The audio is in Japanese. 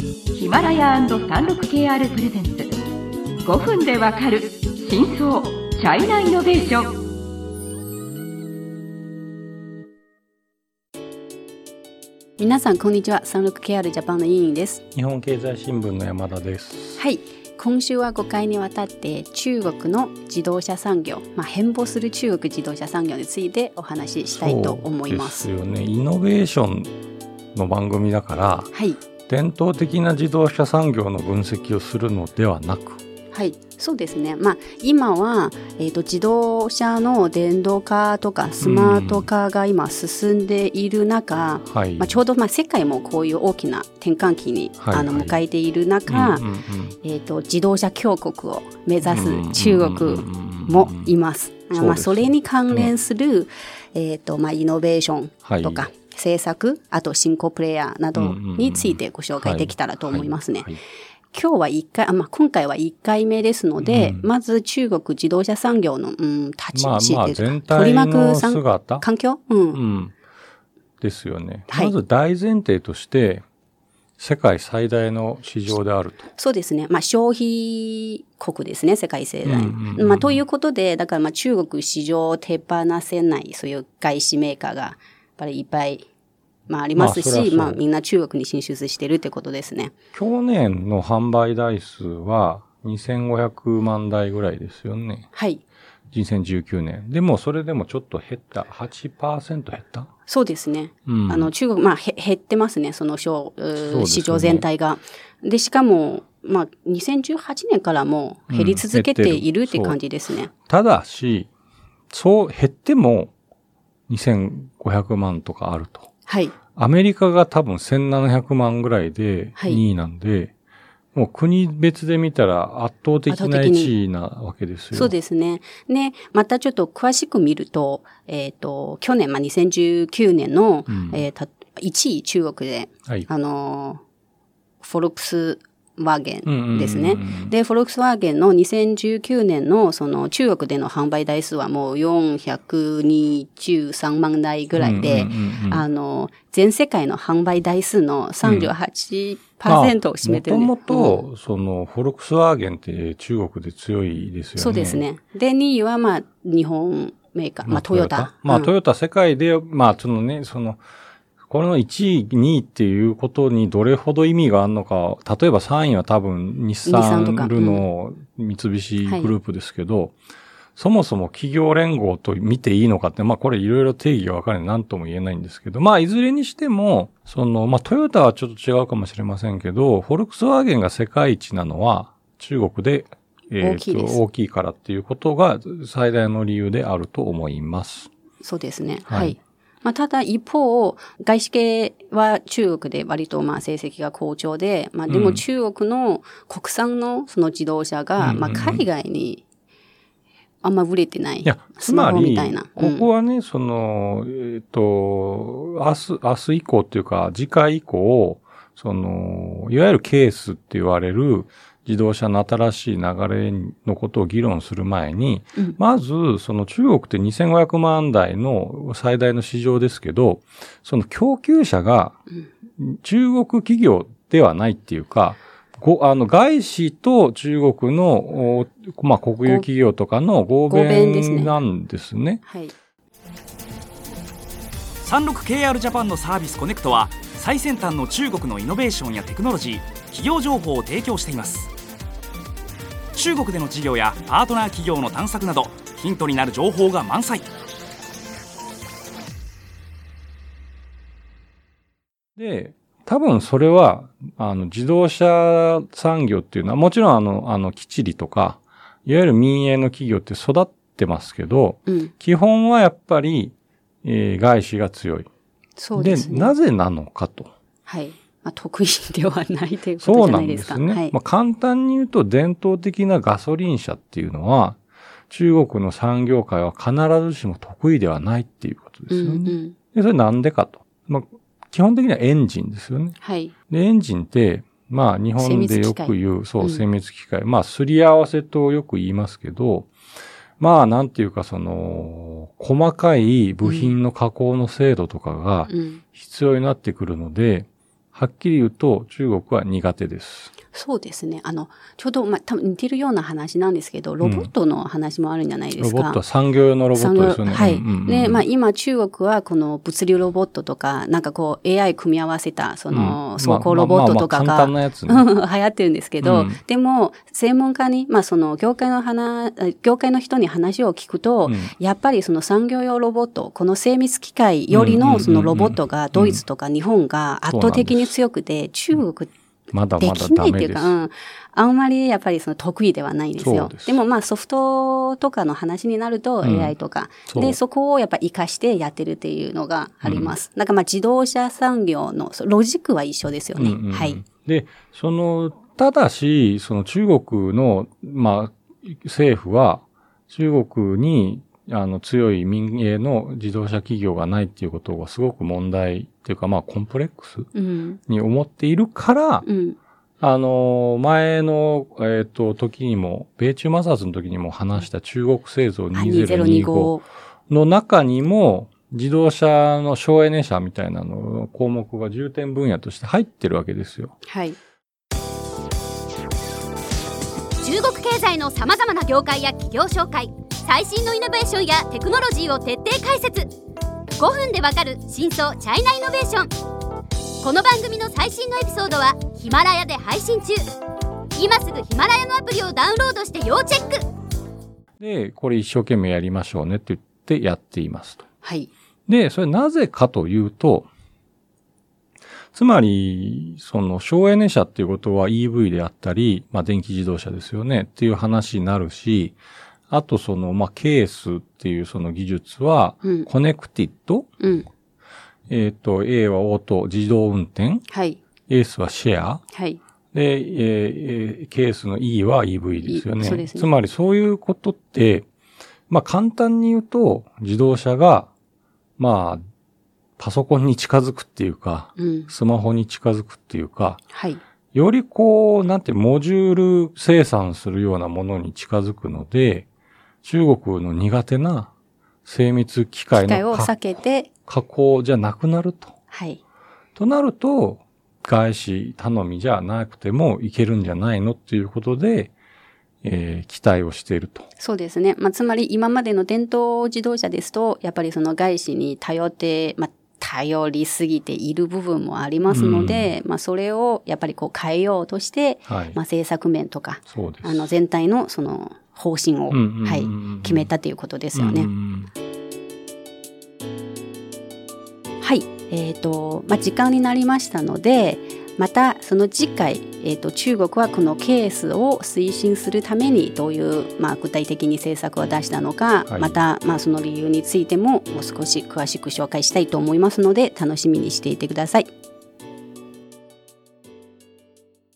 ヒマラヤ &36KR プレゼンツ。5分でわかる真相チャイナイノベーション。皆さんこんにちは。36KR ジャパンの委員です。日本経済新聞の山田です。はい。今週は5回にわたって中国の自動車産業、まあ、変貌する中国自動車産業についてお話ししたいと思います。ですよね。イノベーションの番組だから、はい伝統的な自動車産業の分析をするのではなく。はい、そうですね。まあ今はえっ、と自動車の電動化とかスマート化が今進んでいる中、はい、まあちょうどまあ世界もこういう大きな転換期に、はい。あのはい迎えている中、うんうんうん。えっ、と自動車強国を目指す中国もいます。うんうんうんまあそれに関連する、えっ、とまあイノベーショはいンとか、政策、あと新興プレイヤーなどについてご紹介できたらと思いますね。今日は一回、あまあ、今回は1回目ですので、うん。まず中国自動車産業の、うん、立ち位置というか、全取り巻く環境、うん。うん、ですよね、はい。まず大前提として世界最大の市場であると。そうですね。まあ、消費国ですね、世界最大。まあ、ということで、だからまあ中国市場を手放せない、そういう外資メーカーが、ぱりいっぱい、まあ、ありますし、まあまあ、みんな中国に進出してるってことですね。去年の販売台数は2500万台ぐらいですよね。はい。2019年。でもそれでもちょっと減った。8%減った？そうですね。うんあの、中国、まあ、へ減ってますね、そのね市場全体が。で、しかも、まあ、2018年からも減り続けているって感じですね。ただし、そう減っても2500万とかあると。はい。アメリカが多分1700万ぐらいではい2位なんで、もう国別で見たら圧倒的な圧倒的に1位なわけですよ。そうですね。ね、またちょっと詳しく見ると、えっ、と、去年、まあ、2019年の、うんえーた1位中国で、はい。あのー、フォルクスワーゲンですね。で、フォルクスワーゲンの2019年のその中国での販売台数はもう423万台ぐらいで、あの、全世界の販売台数の38%を占めてる、ねもともと、その、フォルクスワーゲンって中国で強いですよね。そうです。ね。で、2位はまあ、日本メーカー、まあ、トヨタ。まあ、うんトヨタ世界で、まあ、そのね、その、この1位、2位っていうことにどれほど意味があるのか、例えば3位は多分日日産ルノー、三菱グループですけど、そもそも企業連合と見ていいのかって、まあこれいろいろ定義が分かれない何とも言えないんですけど、まあいずれにしても、その、まあトヨタはちょっと違うかもしれませんけど、フォルクスワーゲンが世界一なのは中国で、えーと大き大きいからっていうことが最大の理由であると思います。そうですね。はいはい。まあ、ただ一方、外資系は中国で割とまあ成績が好調で、まあでも中国の国産のその自動車が、まあ海外にあんま売れてない。いや、つスマまり、ホみたいな。ここはね、その、えっ、と、明日、明日以降っていうか、次回以降、その、いわゆるケースって言われる自動車の新しい流れのことを議論する前に、うんまず、その中国って2500万台の最大の市場ですけど、その供給者が中国企業ではないっていうか、ごあの外資と中国の、おまあ、国有企業とかの合合弁ですね弁なんですね。はい。36KR ジャパンのサービスコネクトは最先端の中国のイノベーションやテクノロジー企業情報を提供しています中国での事業やパートナー企業の探索などヒントになる情報が満載で、多分それは、あの、自動車産業っていうのは、もちろんあの、あの、きっちりとか、いわゆる民営の企業って育ってますけど、うん。基本はやっぱり、えー外資が強い。そうですね。なぜなのかと。はい。まあ、得意ではないということそうなじゃなんいですか。ですね。はいまあ、。簡単に言うと、伝統的なガソリン車っていうのは、中国の産業界は必ずしも得意ではないっていうことですよね。うんうん。で、それなんでかと。まあ、基本的にはエンジンですよね。はい。で、エンジンって、まあ、日本でよく言う、そうう、ん精密機械。まあ、すり合わせとよく言いますけど、まあ、なんていうか、その、細かい部品の加工の精度とかがうん。必要になってくるので、はっきり言うと中国は苦手です。そうですね。あの、ちょうど、まあ、多分似てるような話なんですけど、ロボットの話もあるんじゃないですか。うん、ロボット、産業用のロボットですよね。はい。うんうん、で、まあ、今、中国はこの物流ロボットとか、なんかこう、AI 組み合わせた、その、走行ロボットとかが、ね、流行ってるんですけど、うん、でも、専門家に、まあ、その、業界の話、業界の人に話を聞くと、やっぱりその産業用ロボット、この精密機械よりのそのロボットが、ドイツとか日本が圧倒的に強くて、中国まだまだダメです。できないっていうか、うん。あんまりやっぱりその得意ではないんですよ。ででもまあソフトとかの話になると AI とか、うん、で、そこをやっぱ活かしてやってるっていうのがあります。うん、なんかまあ自動車産業のロジックは一緒ですよね。うんうん、はい。で、その、ただし、その中国の、まあ、政府は中国にあの強い民営の自動車企業がないっていうことがすごく問題っていうか、まあコンプレックスに思っているから、うん、あの、前の、えっ、ー、と、時にも、米中摩擦の時にも話した中国製造2025の中にも、自動車の省エネ車みたいなの項目が重点分野として入ってるわけですよ。はい。中国経済の様々な業界や企業紹介最新のイノベーションやテクノロジーを徹底解説。5分でわかる真相チャイナイノベーション。この番組の最新のエピソードはヒマラヤで配信中。今すぐヒマラヤのアプリをダウンロードして要チェック。でこれ一生懸命やりましょうねって言ってやっていますと。はい。でそれなぜかというとつまり、その省エネ車っていうことは EV であったり、まあ電気自動車ですよねっていう話になるし、あとその、まあ、ケースっていうその技術は、コネクティッド、うん、えっ、ー、と、A はオート、自動運転？はい。 S はシェア？はい。で、えー、ケースの E は EV ですよね。そうですね。つまりそういうことって、まあ、簡単に言うと、自動車が、まあ、パソコンに近づくっていうか、うん、スマホに近づくっていうか、はい。よりこう、なんて、モジュール生産するようなものに近づくので、中国の苦手な精密機械のを避けて加工じゃなくなると。はい。となると、外資頼みじゃなくてもいけるんじゃないのっていうことで、えー、期待をしていると。そうですね。まあ、つまり今までの伝統自動車ですと、やっぱりその外資に頼って、まあ、頼りすぎている部分もありますので、うん、まあそれをやっぱりこう変えようとして、はい、まあ政策面とか、あの全体のその方針を、はい、決めたということですよね。はい、えっ、ー、と、まあ、時間になりましたので、またその次回、えーと、中国はこのケースを推進するためにどういう、まあ、具体的に政策を出したのか、はい、また、まあ、その理由についてももう少し詳しく紹介したいと思いますので楽しみにしていてください。